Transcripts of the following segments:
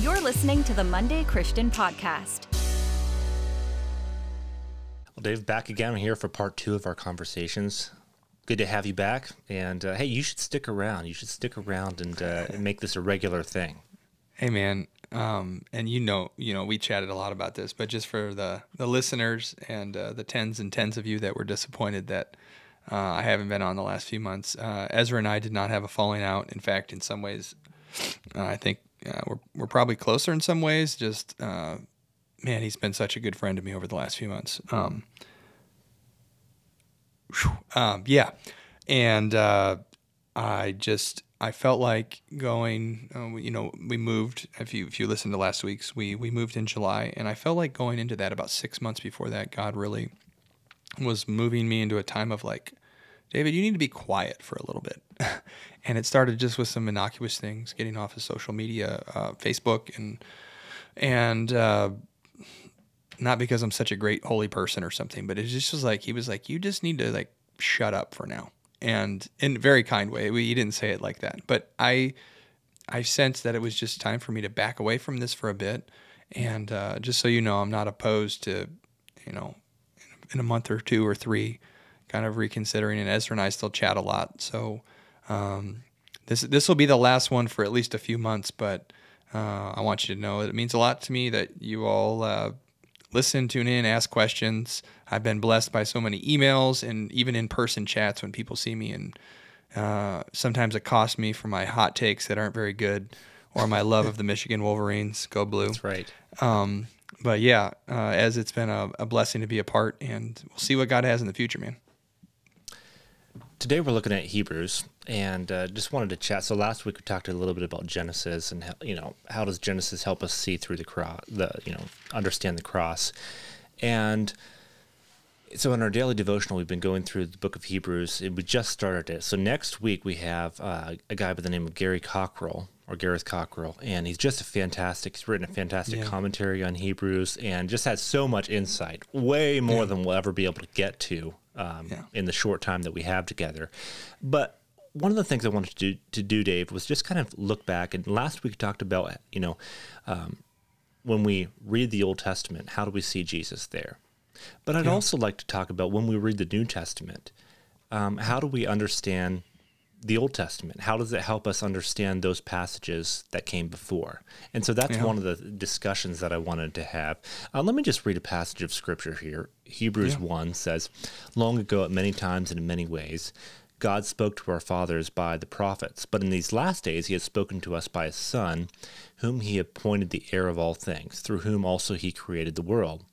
You're listening to the Monday Christian Podcast. Well, Dave, back again here for part two of our conversations. Good to have you back. And uh, hey, you should stick around. You should stick around and, uh, make this a regular thing. Hey, man. Um, and you know, you know, we chatted a lot about this, but just for the the listeners and uh, the tens and tens of you that were disappointed that uh, I haven't been on the last few months, uh, Ezra and I did not have a falling out. In fact, in some ways, uh, I think uh, we're we're probably closer in some ways. Just uh, man, he's been such a good friend to me over the last few months. Um, um, yeah, and I just I felt like going. Uh, you know, we moved. If you if you listened to last week's, we we moved in July, and I felt like going into that about six months before that, God really was moving me into a time of like, David, you need to be quiet for a little bit. and it started just with some innocuous things, getting off of social media, uh, Facebook, and and uh, not because I'm such a great holy person or something, but it just was like he was like, you just need to like shut up for now and in a very kind way. We, he didn't say it like that, but I I sensed that it was just time for me to back away from this for a bit. And uh, just so you know, I'm not opposed to, you know, in a month or two or three, kind of reconsidering. And Ezra and I still chat a lot, so um, this this will be the last one for at least a few months. But uh, I want you to know it means a lot to me that you all uh, listen, tune in, ask questions. I've been blessed by so many emails and even in person chats when people see me. And uh, sometimes it costs me for my hot takes that aren't very good or my love of the Michigan Wolverines. Go blue. That's right. Um, but yeah, uh, as it's been a, a blessing to be a part, and we'll see what God has in the future, man. Today we're looking at Hebrews, and uh, just wanted to chat. So last week we talked a little bit about Genesis, and how, you know how does Genesis help us see through the cross, the you know understand the cross, and so in our daily devotional we've been going through the book of Hebrews. We just started it. So next week we have uh, a guy by the name of Gary Cockerill or Gareth Cockerill, and he's just a fantastic. He's written a fantastic yeah. commentary on Hebrews, and just has so much insight, way more yeah. than we'll ever be able to get to um, yeah. in the short time that we have together. But one of the things I wanted to do, to do, Dave, was just kind of look back. And last week we talked about, you know, um, when we read the Old Testament, how do we see Jesus there? But I'd yeah. also like to talk about when we read the New Testament, um, how do we understand the Old Testament? How does it help us understand those passages that came before? And so that's yeah. one of the discussions that I wanted to have. Uh, let me just read a passage of scripture here. Hebrews yeah. 1 says, Long ago, at many times and in many ways, God spoke to our fathers by the prophets, but in these last days he has spoken to us by his Son, whom he appointed the heir of all things, through whom also he created the world.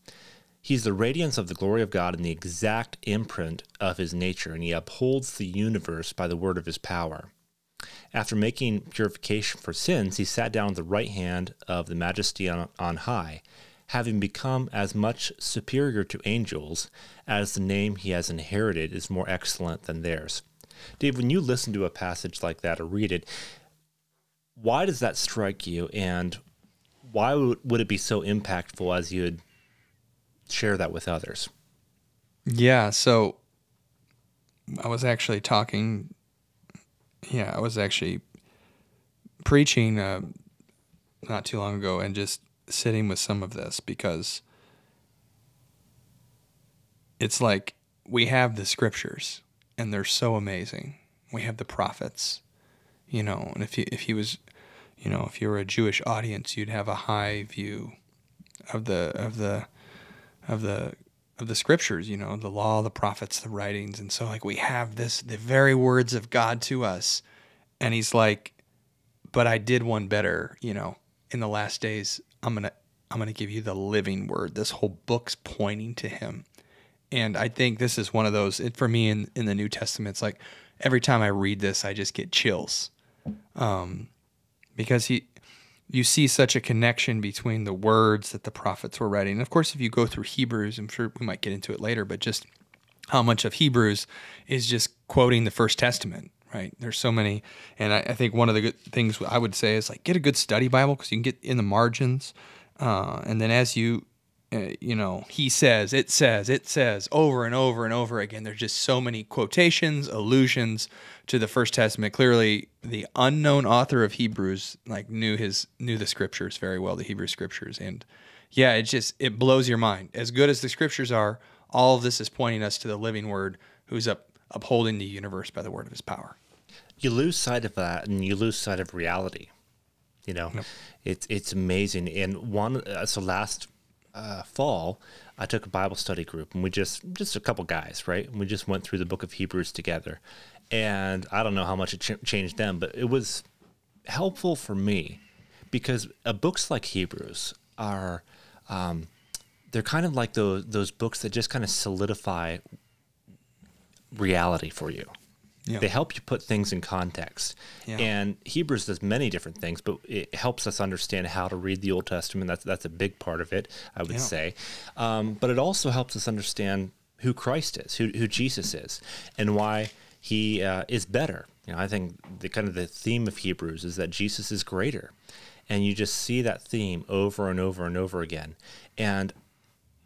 He's the radiance of the glory of God and the exact imprint of his nature, and he upholds the universe by the word of his power. After making purification for sins, he sat down at the right hand of the majesty on, on high, having become as much superior to angels as the name he has inherited is more excellent than theirs. Dave, when you listen to a passage like that or read it, why does that strike you, and why would it be so impactful as you'd share that with others. Yeah. So I was actually talking. Yeah, I was actually preaching uh, not too long ago and just sitting with some of this because it's like we have the scriptures and they're so amazing. We have the prophets, you know, and if he, if he was, you know, if you were a Jewish audience, you'd have a high view of the of the of the of the scriptures, you know, the law, the prophets, the writings. And so like we have this the very words of God to us. And he's like, but I did one better, you know, in the last days, I'm going to I'm going to give you the living word. This whole book's pointing to him. And I think this is one of those it, for me in in the New Testament. It's like every time I read this, I just get chills. Um because he you see such a connection between the words that the prophets were writing. And of course, if you go through Hebrews, I'm sure we might get into it later, but just how much of Hebrews is just quoting the First Testament, right? There's so many. And I, I think one of the good things I would say is like get a good study Bible because you can get in the margins. Uh, and then as you uh, you know, he says, it says, it says over and over and over again. There's just so many quotations, allusions to the First Testament. Clearly, the unknown author of Hebrews like knew his knew the scriptures very well, the Hebrew scriptures, and yeah, it just it blows your mind. As good as the scriptures are, all of this is pointing us to the living Word, who's up upholding the universe by the word of His power. You lose sight of that, and you lose sight of reality. You know, yep. it's it's amazing. And one, uh, so last uh, fall, I took a Bible study group, and we just just a couple guys, right? And we just went through the Book of Hebrews together. And I don't know how much it ch- changed them, but it was helpful for me because uh, books like Hebrews are um, they're kind of like those those books that just kind of solidify reality for you. Yeah. They help you put things in context. Yeah. And Hebrews does many different things, but it helps us understand how to read the Old Testament. That's that's a big part of it, I would yeah. say. Um, but it also helps us understand who Christ is, who who Jesus is, and why he uh, is better. You know, I think the kind of the theme of Hebrews is that Jesus is greater, and you just see that theme over and over and over again. And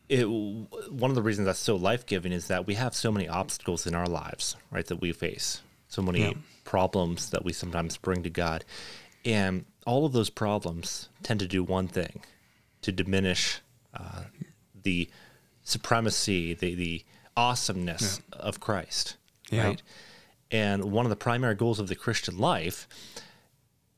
it, one of the reasons that's so life giving is that we have so many obstacles in our lives, right? That we face, so many yeah. problems that we sometimes bring to God, and all of those problems tend to do one thing: to diminish uh, the supremacy, the the awesomeness yeah. of Christ, yeah. right? And one of the primary goals of the Christian life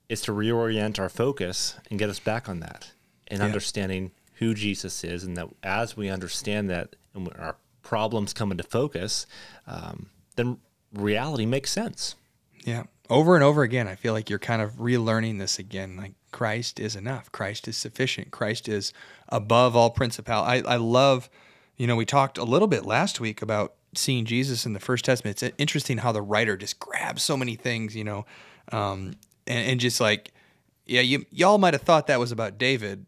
is to reorient our focus and get us back on that and understanding who Jesus is, and that as we understand that and our problems come into focus, um, then reality makes sense. Yeah. Over and over again, I feel like you're kind of relearning this again. Like Christ is enough. Christ is sufficient. Christ is above all principal. I, I love, you know, we talked a little bit last week about seeing Jesus in the First Testament. It's interesting how the writer just grabs so many things, you know, um, and, and just like, yeah, you y'all might have thought that was about David,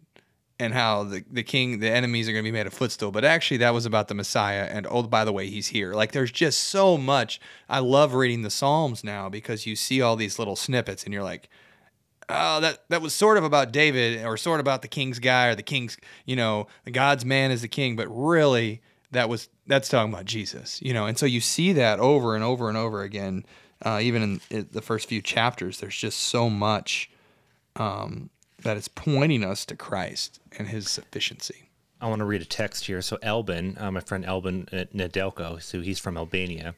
and how the, the king, the enemies are going to be made a footstool. But actually, that was about the Messiah. And oh, by the way, he's here. Like, there's just so much. I love reading the Psalms now because you see all these little snippets and you're like, oh, that, that was sort of about David or sort of about the king's guy or the king's, you know, God's man is the king. But really, that was, that's talking about Jesus, you know. And so you see that over and over and over again. Uh, even in, the first few chapters, there's just so much. Um, that is pointing us to Christ and his sufficiency. I want to read a text here. So Elbin, uh, my friend Elbin Nedelko, so he's from Albania.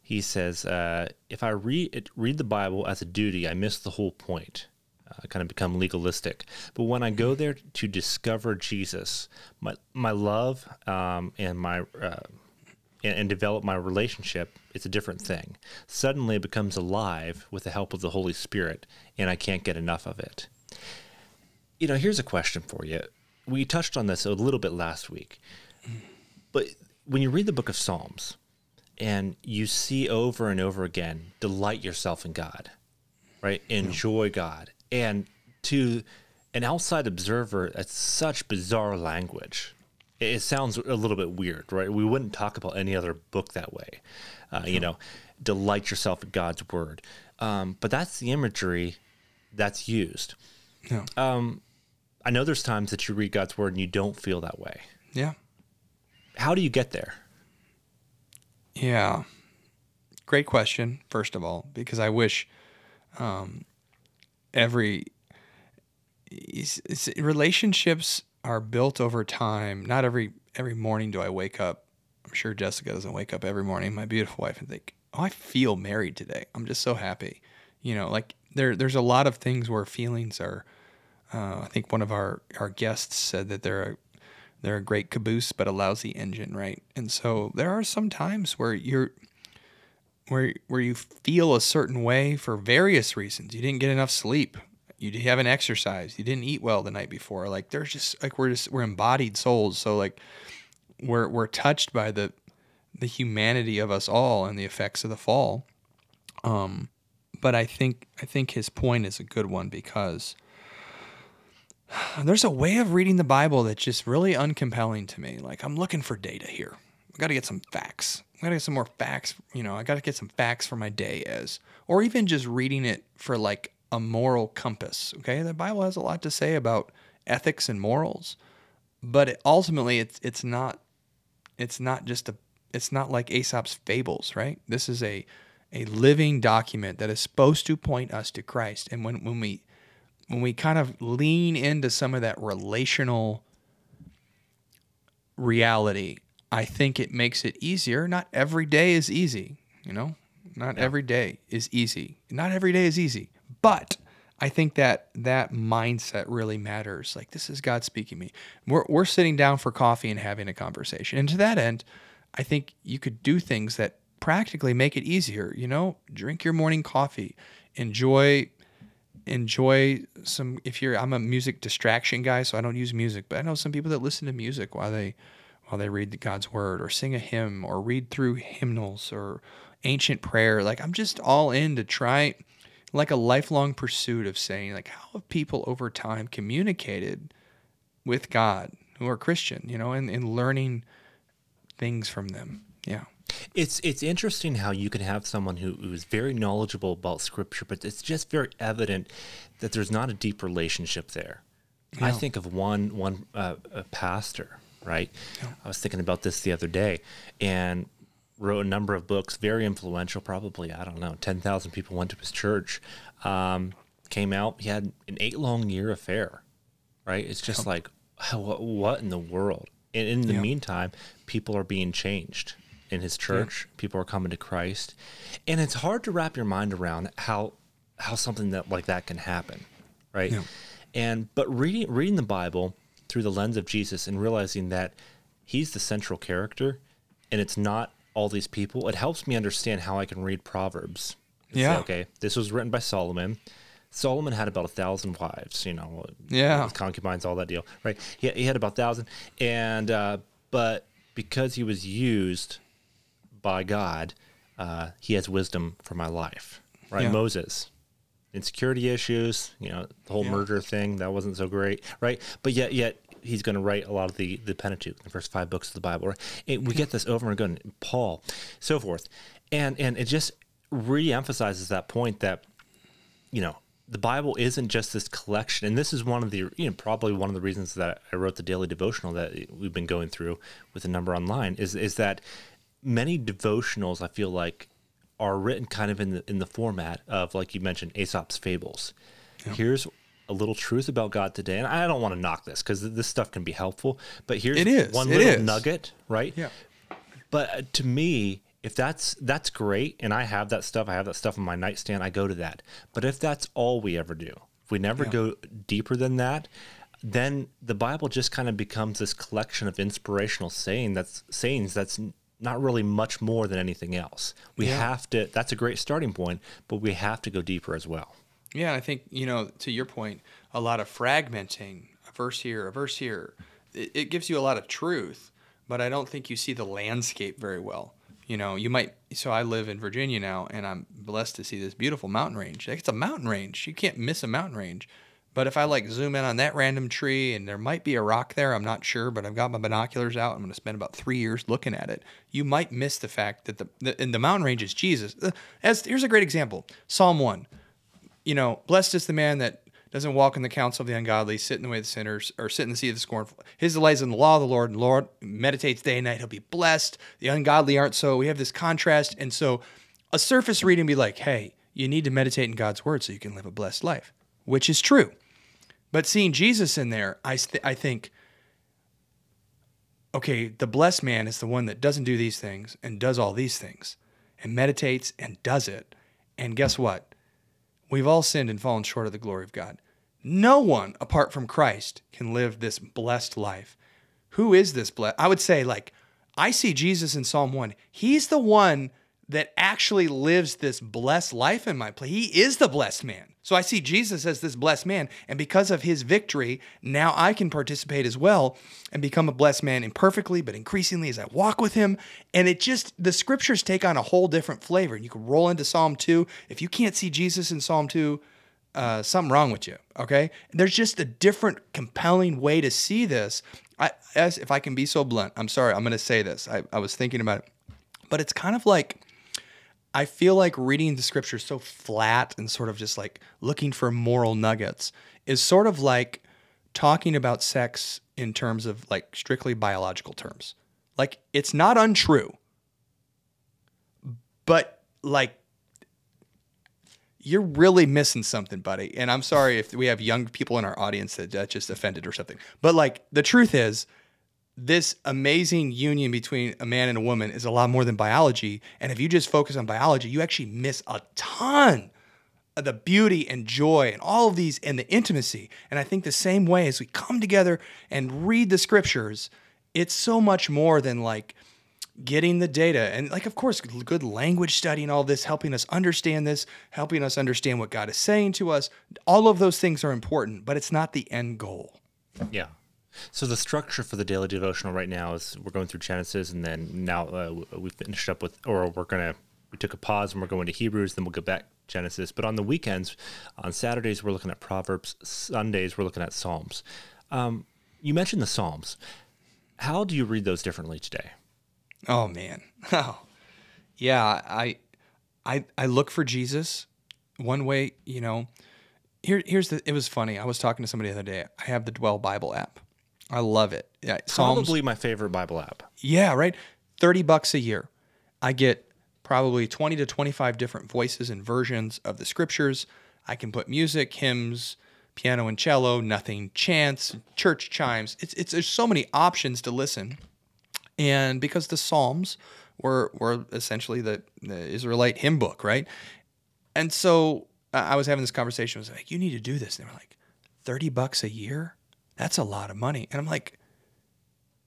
He says, uh, "If I read read the Bible as a duty, I miss the whole point. Uh, kind of become legalistic. But when I go there to discover Jesus, my my love um, and my uh, and develop my relationship, it's a different thing. Suddenly, it becomes alive with the help of the Holy Spirit, and I can't get enough of it." You know, here's a question for you. We touched on this a little bit last week, but when you read the book of Psalms and you see over and over again, delight yourself in God, right? Enjoy God. And to an outside observer, that's such bizarre language. It sounds a little bit weird, right? We wouldn't talk about any other book that way. Uh, you know, delight yourself in God's word. Um, but that's the imagery that's used. Yeah. Um, I know there's times that you read God's word and you don't feel that way. Yeah. How do you get there? Yeah. Great question, first of all, because I wish um, every it's, it's, relationships are built over time. Not every every morning do I wake up. I'm sure Jessica doesn't wake up every morning, my beautiful wife, and think, "Oh, I feel married today. I'm just so happy." You know, like there there's a lot of things where feelings are uh, I think one of our, our guests said that they're a, they're a great caboose but a lousy engine, right? And so there are some times where you're where where you feel a certain way for various reasons. You didn't get enough sleep. You haven't exercised. You didn't eat well the night before. Like there's just like we're just we're embodied souls. So like we're we're touched by the the humanity of us all and the effects of the fall. Um, but I think I think his point is a good one because there's a way of reading the Bible that's just really uncompelling to me. Like I'm looking for data here. I got to get some facts. I got to get some more facts. You know, I got to get some facts for my day as, or even just reading it for like a moral compass. Okay, the Bible has a lot to say about ethics and morals, but it, ultimately it's it's not it's not just a it's not like Aesop's fables, right? This is a a living document that is supposed to point us to Christ. And when when we when we kind of lean into some of that relational reality, I think it makes it easier. Not every day is easy, you know? Not Yeah. every day is easy. Not every day is easy. But I think that that mindset really matters. Like this is God speaking to me. We're we're sitting down for coffee and having a conversation. And to that end, I think you could do things that practically make it easier, you know? Drink your morning coffee. Enjoy enjoy some if you're I'm a music distraction guy, so I don't use music, but I know some people that listen to music while they while they read God's word or sing a hymn or read through hymnals or ancient prayer. Like I'm just all in to try like a lifelong pursuit of saying like how have people over time communicated with God who are Christian, you know, and, and learning things from them. Yeah. It's it's interesting how you can have someone who, who is very knowledgeable about scripture, but it's just very evident that there's not a deep relationship there. I think of one one uh, a pastor, right? I was thinking about this the other day, and wrote a number of books, very influential. Probably I don't know, ten thousand people went to his church. Um, came out, he had an eight long year affair, right? It's just like what, what in the world? And in the Yeah. meantime, people are being changed in his church. People are coming to Christ, and it's hard to wrap your mind around how how something that like that can happen, right? Yeah. And but reading reading the Bible through the lens of Jesus and realizing that he's the central character, and it's not all these people. It helps me understand how I can read Proverbs. say, Yeah. okay, this was written by Solomon. Solomon had about a thousand wives, you know, Yeah. concubines, all that deal, right? He, he had about a thousand, and uh, but because he was used by God, uh, he has wisdom for my life, right? Yeah. Moses, insecurity issues, you know, the whole Yeah. murder thing that wasn't so great, right? But yet, yet he's going to write a lot of the the Pentateuch, the first five books of the Bible. Right? And we get this over and over again, Paul, so forth, and and it just re-emphasizes that point that you know the bible isn't just this collection and this is one of the you know probably one of the reasons that i wrote the daily devotional that we've been going through with a number online is is that many devotionals i feel like are written kind of in the in the format of like you mentioned aesop's fables here's a little truth about god today and i don't want to knock this because this stuff can be helpful but here's It is, one it little is. nugget right Yeah. but uh, to me, if that's that's great, and I have that stuff, I have that stuff on my nightstand, I go to that. But if that's all we ever do, if we never go deeper than that, then the Bible just kind of becomes this collection of inspirational saying that's sayings that's not really much more than anything else. We Yeah. have to. That's a great starting point, but we have to go deeper as well. Yeah, I think you know to your point, a lot of fragmenting, a verse here, a verse here. It, it gives you a lot of truth, but I don't think you see the landscape very well. You know, you might. So I live in Virginia now, and I'm blessed to see this beautiful mountain range. Like, It's a mountain range. You can't miss a mountain range. But if I like zoom in on that random tree, and there might be a rock there, I'm not sure. But I've got my binoculars out. I'm going to spend about three years looking at it. You might miss the fact that the, the the mountain range is Jesus. Uh, As here's a great example: Psalm one you know, blessed is the man that doesn't walk in the counsel of the ungodly, sit in the way of the sinners, or sit in the seat of the scornful. His delight is in the law of the Lord, and the Lord meditates day and night. He'll be blessed. The ungodly aren't so. We have this contrast. And so a surface reading be like, hey, you need to meditate in God's word so you can live a blessed life, which is true. But seeing Jesus in there, I, th- I think, okay, the blessed man is the one that doesn't do these things and does all these things and meditates and does it. And guess what? We've all sinned and fallen short of the glory of God. No one apart from Christ can live this blessed life. Who is this blessed? I would say, like, I see Jesus in Psalm 1. He's the one that actually lives this blessed life in my place. He is the blessed man. So I see Jesus as this blessed man. And because of his victory, now I can participate as well and become a blessed man imperfectly, but increasingly as I walk with him. And it just, the scriptures take on a whole different flavor. And you can roll into Psalm 2. If you can't see Jesus in Psalm 2, uh, something wrong with you. Okay, there's just a different, compelling way to see this. I, as if I can be so blunt, I'm sorry, I'm going to say this. I, I was thinking about it, but it's kind of like I feel like reading the scripture so flat and sort of just like looking for moral nuggets is sort of like talking about sex in terms of like strictly biological terms. Like it's not untrue. But like you're really missing something, buddy. And I'm sorry if we have young people in our audience that, that just offended or something. But like the truth is, this amazing union between a man and a woman is a lot more than biology. And if you just focus on biology, you actually miss a ton of the beauty and joy and all of these and the intimacy. And I think the same way as we come together and read the scriptures, it's so much more than like getting the data and like of course good language study and all this helping us understand this helping us understand what god is saying to us all of those things are important but it's not the end goal Yeah. So the structure for the daily devotional right now is we're going through Genesis, and then now uh, we finished up with, or we're gonna we took a pause and we're going to Hebrews, then we'll go back Genesis. But on the weekends, on Saturdays we're looking at Proverbs, Sundays we're looking at Psalms. Um, you mentioned the Psalms. How do you read those differently today? Oh man. Oh. Yeah, I I I look for Jesus. One way, you know, here here's the it was funny. I was talking to somebody the other day. I have the Dwell Bible app. I love it. Yeah, Psalms. Probably my favorite Bible app. Yeah, right. 30 bucks a year. I get probably 20 to 25 different voices and versions of the scriptures. I can put music, hymns, piano and cello, nothing, chants, church chimes. It's it's there's so many options to listen. And because the Psalms were were essentially the, the Israelite hymn book, right? And so uh, I was having this conversation. I was like, "You need to do this." And they were like, 30 bucks a year? That's a lot of money." And I'm like,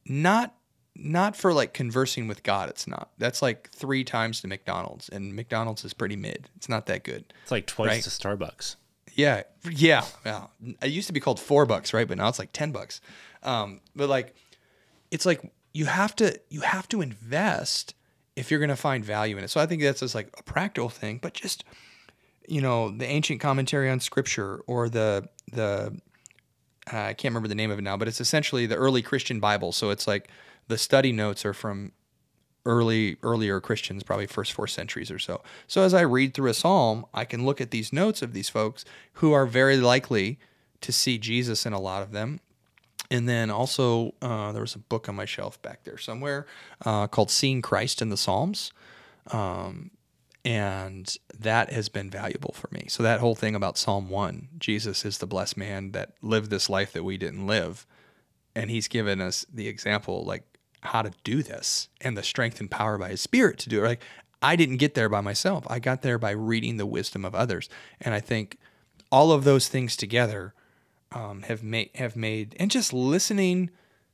"Not not for like conversing with God. It's not. That's like three times to McDonald's, and McDonald's is pretty mid. It's not that good. It's like twice Right. to Starbucks. Yeah, yeah, yeah. It used to be called four bucks, right? But now it's like ten bucks. Um, but like, it's like you have to you have to invest if you're going to find value in it. So I think that's just like a practical thing, but just you know the ancient commentary on scripture or the the uh, I can't remember the name of it now, but it's essentially the early Christian Bible. So it's like the study notes are from early earlier Christians, probably first four centuries or so. So as I read through a psalm, I can look at these notes of these folks who are very likely to see Jesus in a lot of them. And then also, uh, there was a book on my shelf back there somewhere uh, called "Seeing Christ in the Psalms," um, and that has been valuable for me. So that whole thing about Psalm one, Jesus is the blessed man that lived this life that we didn't live, and He's given us the example, like how to do this and the strength and power by his spirit to do it. Like I didn't get there by myself. I got there by reading the wisdom of others. And I think all of those things together um, have made have made and just listening,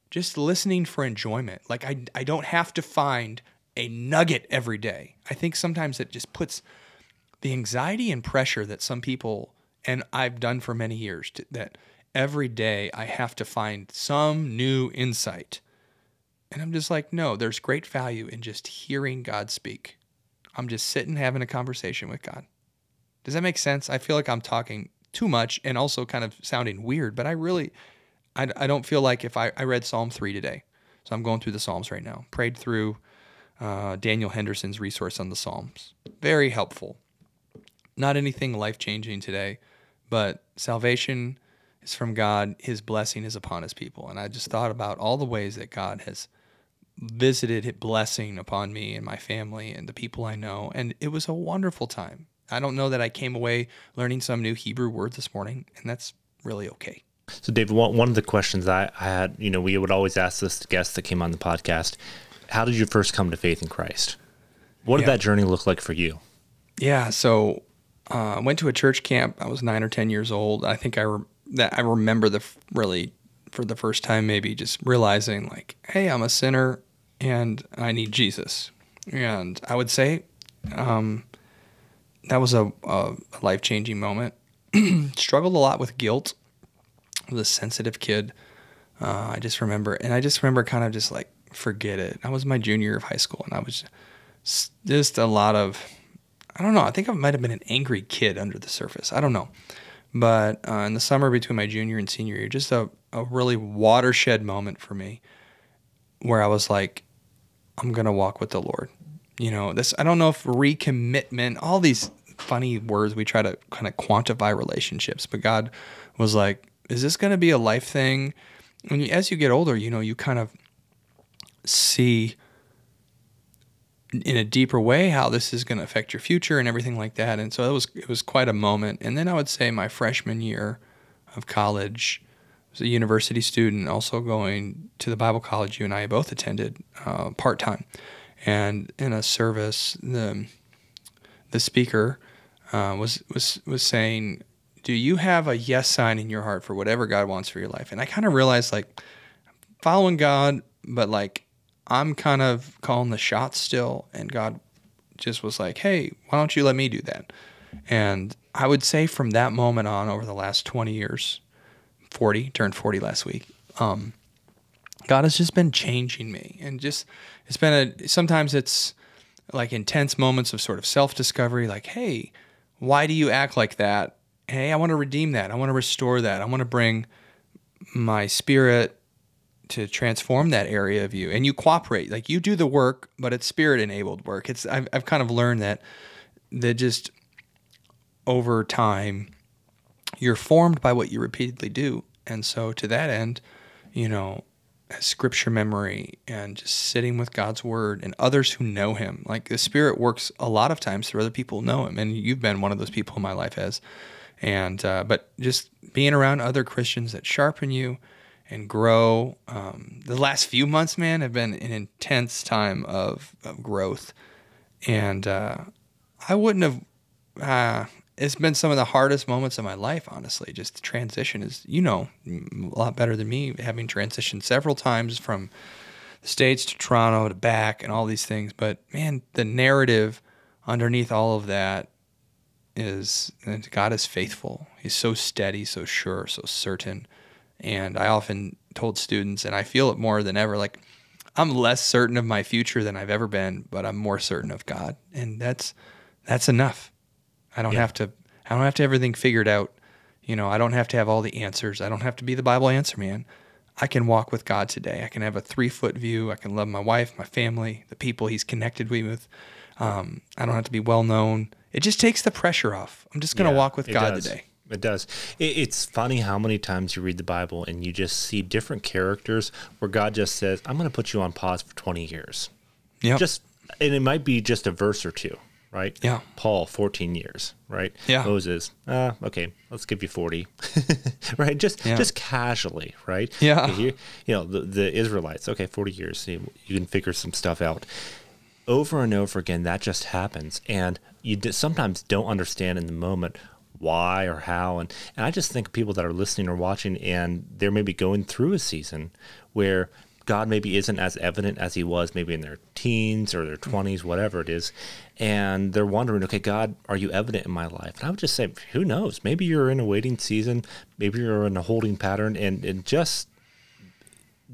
just listening for enjoyment. Like I I don't have to find a nugget every day. I think sometimes it just puts the anxiety and pressure that some people and I've done for many years to, that every day I have to find some new insight. And I'm just like, no, there's great value in just hearing God speak. I'm just sitting having a conversation with God. Does that make sense? I feel like I'm talking too much and also kind of sounding weird, but I really, I, I don't feel like if I, I read Psalm 3 today. So I'm going through the Psalms right now. Prayed through uh, Daniel Henderson's resource on the Psalms. Very helpful. Not anything life changing today, but salvation is from God. His blessing is upon his people. And I just thought about all the ways that God has visited his blessing upon me and my family and the people I know. And it was a wonderful time. I don't know that I came away learning some new Hebrew word this morning, and that's really okay. So, David, one, of the questions I, had, you know, we would always ask this to guests that came on the podcast How did you first come to faith in Christ? What did Yeah. that journey look like for you? Yeah, so uh, I went to a church camp. I was nine or ten years old. I think I re- that I remember the f- really for the first time maybe just realizing like, hey, I'm a sinner and I need Jesus. And I would say um, that was a, a life changing moment. Struggled a lot with guilt. I was a sensitive kid. Uh, I just remember, and I just remember kind of just like forget it. I was my junior year of high school, and I was just a lot of I don't know. I think I might have been an angry kid under the surface. I don't know. But uh, in the summer between my junior and senior year, just a, a really watershed moment for me where I was like, I'm going to walk with the Lord. You know, this, I don't know if recommitment, all these funny words we try to kind of quantify relationships, but God was like, is this going to be a life thing? you, as you get older, you know, you kind of see in a deeper way how this is going to affect your future and everything like that. And so it was it was quite a moment. And then I would say my freshman year of college, I was a university student, also going to the Bible college you and I both attended uh, part time. And in a service, the the speaker uh, was was was saying, "Do you have a yes sign in your heart for whatever God wants for your life?" And I kind of realized like following God, but like I'm kind of calling the shots still, and God just was like, "Hey, why don't you let me do that?" And I would say from that moment on, over the last 20 years, 40 turned 40 last week. Um, God has just been changing me, and just it's been a sometimes it's like intense moments of sort of self discovery, like, "Hey, why do you act like that?" Hey, I want to redeem that. I want to restore that. I want to bring my spirit to transform that area of you. And you cooperate like you do the work but it's spirit enabled work. It's I've, I've kind of learned that that just over time you're formed by what you repeatedly do. And so to that end you know scripture memory and just sitting with god's word and others who know him like the spirit works a lot of times through other people know him. And you've been one of those people in my life as. And uh, but just being around other christians that sharpen you and grow. Um, the last few months, man, have been an intense time of, of growth. And uh, I wouldn't have, uh, it's been some of the hardest moments of my life, honestly. Just the transition is, you know, a lot better than me, having transitioned several times from the States to Toronto to back and all these things. But man, the narrative underneath all of that is God is faithful. He's so steady, so sure, so certain. And I often told students, and I feel it more than ever, like I'm less certain of my future than I've ever been, but I'm more certain of God. And that's that's enough. I don't yeah. have to I don't have to have everything figured out. You know, I don't have to have all the answers. I don't have to be the Bible answer man. I can walk with God today. I can have a three foot view. I can love my wife, my family, the people He's connected me with. Um, I don't have to be well known. It just takes the pressure off. I'm just going to yeah, walk with God does. today. It does. It, it's funny how many times you read the Bible and you just see different characters where God just says, "I'm going to put you on pause for 20 years." Yeah. Just and it might be just a verse or two, right? Yeah. Paul, 14 years, right? Yeah. Moses, uh, okay, let's give you 40, right? Just yeah. just casually, right? Yeah. You, you know, the, the Israelites, okay, 40 years, you, you can figure some stuff out. Over and over again, that just happens, and you sometimes don't understand in the moment why or how. And, and I just think people that are listening or watching and they're maybe going through a season where God maybe isn't as evident as he was maybe in their teens or their 20s, whatever it is. And they're wondering, okay, God, are you evident in my life? And I would just say, who knows? Maybe you're in a waiting season, maybe you're in a holding pattern, and, and just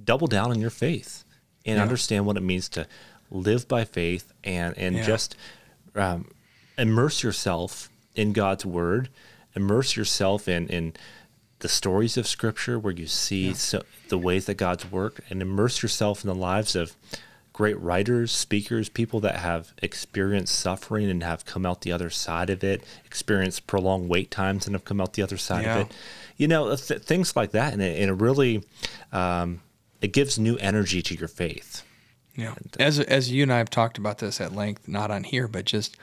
double down on your faith and yeah. understand what it means to live by faith and, and yeah. just um, immerse yourself in God's word, immerse yourself in in the stories of Scripture where you see yeah. so, the ways that God's work, and immerse yourself in the lives of great writers, speakers, people that have experienced suffering and have come out the other side of it, experienced prolonged wait times and have come out the other side yeah. of it. You know, th- things like that, and it, and it really um, it gives new energy to your faith. Yeah, as as you and I have talked about this at length, not on here, but just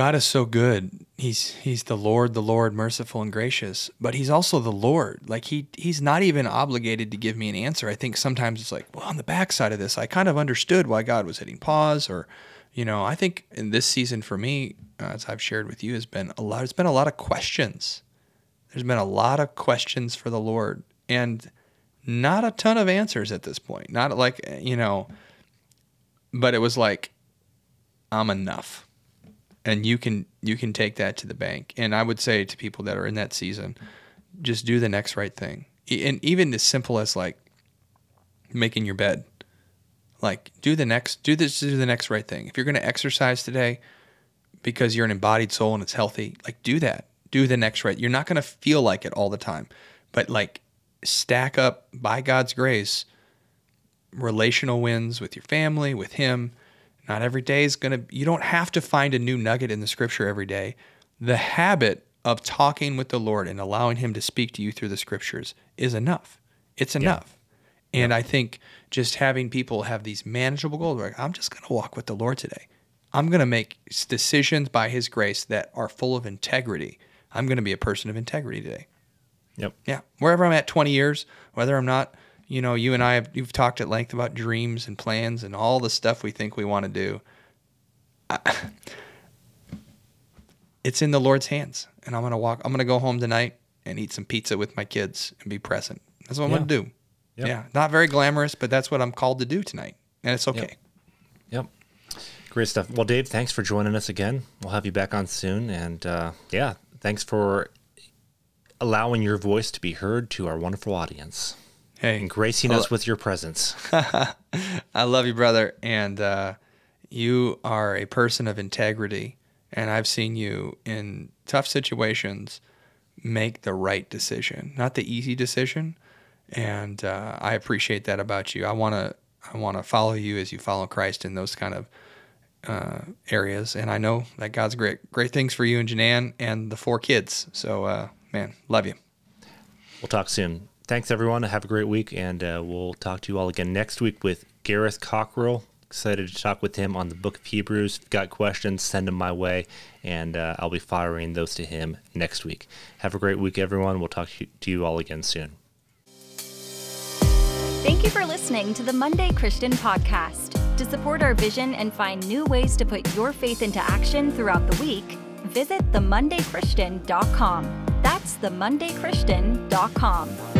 God is so good. He's he's the Lord, the Lord, merciful and gracious, but he's also the Lord. Like he he's not even obligated to give me an answer. I think sometimes it's like, well, on the backside of this, I kind of understood why God was hitting pause or you know, I think in this season for me, uh, as I've shared with you, has been a lot. There's been a lot of questions. There's been a lot of questions for the Lord, and not a ton of answers at this point. Not like you know, but it was like, I'm enough and you can you can take that to the bank. And I would say to people that are in that season, just do the next right thing. And even as simple as like making your bed. Like do the next do this do the next right thing. If you're going to exercise today because you're an embodied soul and it's healthy, like do that. Do the next right. You're not going to feel like it all the time. But like stack up by God's grace relational wins with your family, with him, not every day is going to, you don't have to find a new nugget in the scripture every day. The habit of talking with the Lord and allowing Him to speak to you through the scriptures is enough. It's enough. And I think just having people have these manageable goals, like I'm just going to walk with the Lord today. I'm going to make decisions by His grace that are full of integrity. I'm going to be a person of integrity today. Yep. Yeah, wherever I'm at 20 years, whether I'm not, you know, you and I have you've talked at length about dreams and plans and all the stuff we think we want to do. I, it's in the Lord's hands, and I'm gonna walk. I'm gonna go home tonight and eat some pizza with my kids and be present. That's what I'm Yeah. gonna do. Yep. Yeah, not very glamorous, but that's what I'm called to do tonight, and it's okay. Yep. Great stuff. Well, Dave, thanks for joining us again. We'll have you back on soon. And uh, yeah, thanks for allowing your voice to be heard to our wonderful audience Hey, and gracing us with your presence. I love you, brother, and uh, you are a person of integrity. And I've seen you in tough situations make the right decision, not the easy decision. And uh, I appreciate that about you. I want to I want to follow you as you follow Christ in those kind of uh, areas. And I know that God's great great things for you and Janan and the four kids. So, uh, man, love you. We'll talk soon. Thanks, everyone. Have a great week. And uh, we'll talk to you all again next week with Gareth Cockerill. Excited to talk with him on the book of Hebrews. Got questions, send them my way, and uh, I'll be firing those to him next week. Have a great week, everyone. We'll talk to you all again soon. Thank you for listening to the Monday Christian Podcast. To support our vision and find new ways to put your faith into action throughout the week, visit themondaychristian.com. That's themondaychristian.com.